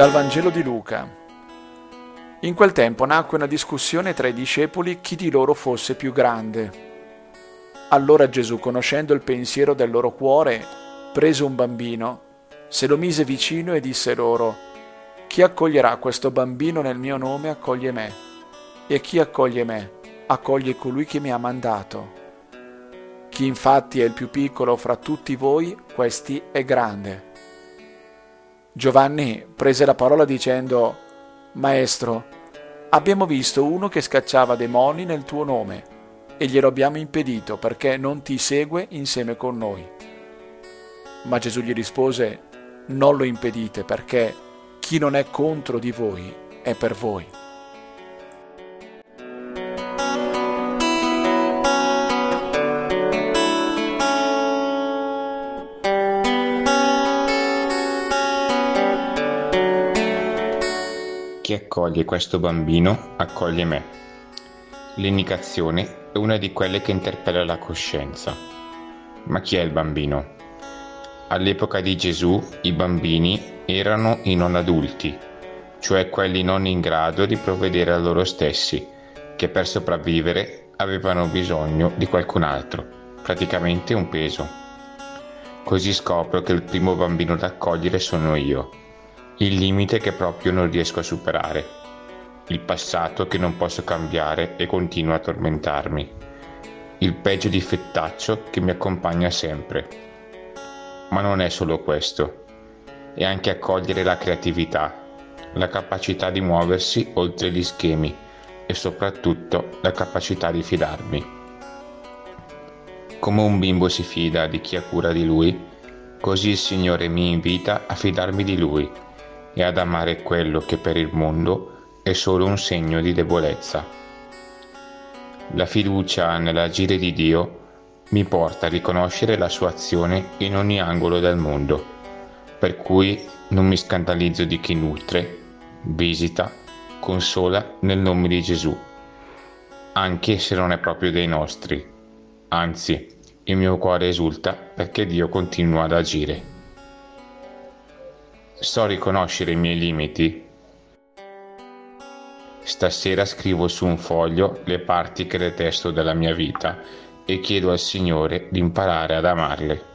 Dal Vangelo di Luca. In quel tempo nacque una discussione tra i discepoli chi di loro fosse più grande. Allora Gesù, conoscendo il pensiero del loro cuore, prese un bambino, se lo mise vicino e disse loro, Chi accoglierà questo bambino nel mio nome accoglie me, e chi accoglie me accoglie colui che mi ha mandato. Chi infatti è il più piccolo fra tutti voi, questi è grande. Giovanni prese la parola dicendo, Maestro, abbiamo visto uno che scacciava demoni nel tuo nome e glielo abbiamo impedito perché non ti segue insieme con noi. Ma Gesù gli rispose, Non lo impedite perché chi non è contro di voi è per voi. Chi accoglie questo bambino accoglie me. L'indicazione è una di quelle che interpella la coscienza. Ma chi è il bambino? All'epoca di Gesù i bambini erano i non adulti, cioè quelli non in grado di provvedere a loro stessi, che per sopravvivere avevano bisogno di qualcun altro, praticamente un peso. Così scopro che il primo bambino da accogliere sono io il limite che proprio non riesco a superare, il passato che non posso cambiare e continua a tormentarmi, il peggio difettaccio che mi accompagna sempre. Ma non è solo questo, è anche accogliere la creatività, la capacità di muoversi oltre gli schemi e soprattutto la capacità di fidarmi. Come un bimbo si fida di chi ha cura di lui, così il Signore mi invita a fidarmi di lui e ad amare quello che per il mondo è solo un segno di debolezza. La fiducia nell'agire di Dio mi porta a riconoscere la sua azione in ogni angolo del mondo, per cui non mi scandalizzo di chi nutre, visita, consola nel nome di Gesù, anche se non è proprio dei nostri. Anzi, il mio cuore esulta perché Dio continua ad agire. So riconoscere i miei limiti. Stasera scrivo su un foglio le parti che detesto della mia vita e chiedo al Signore di imparare ad amarle.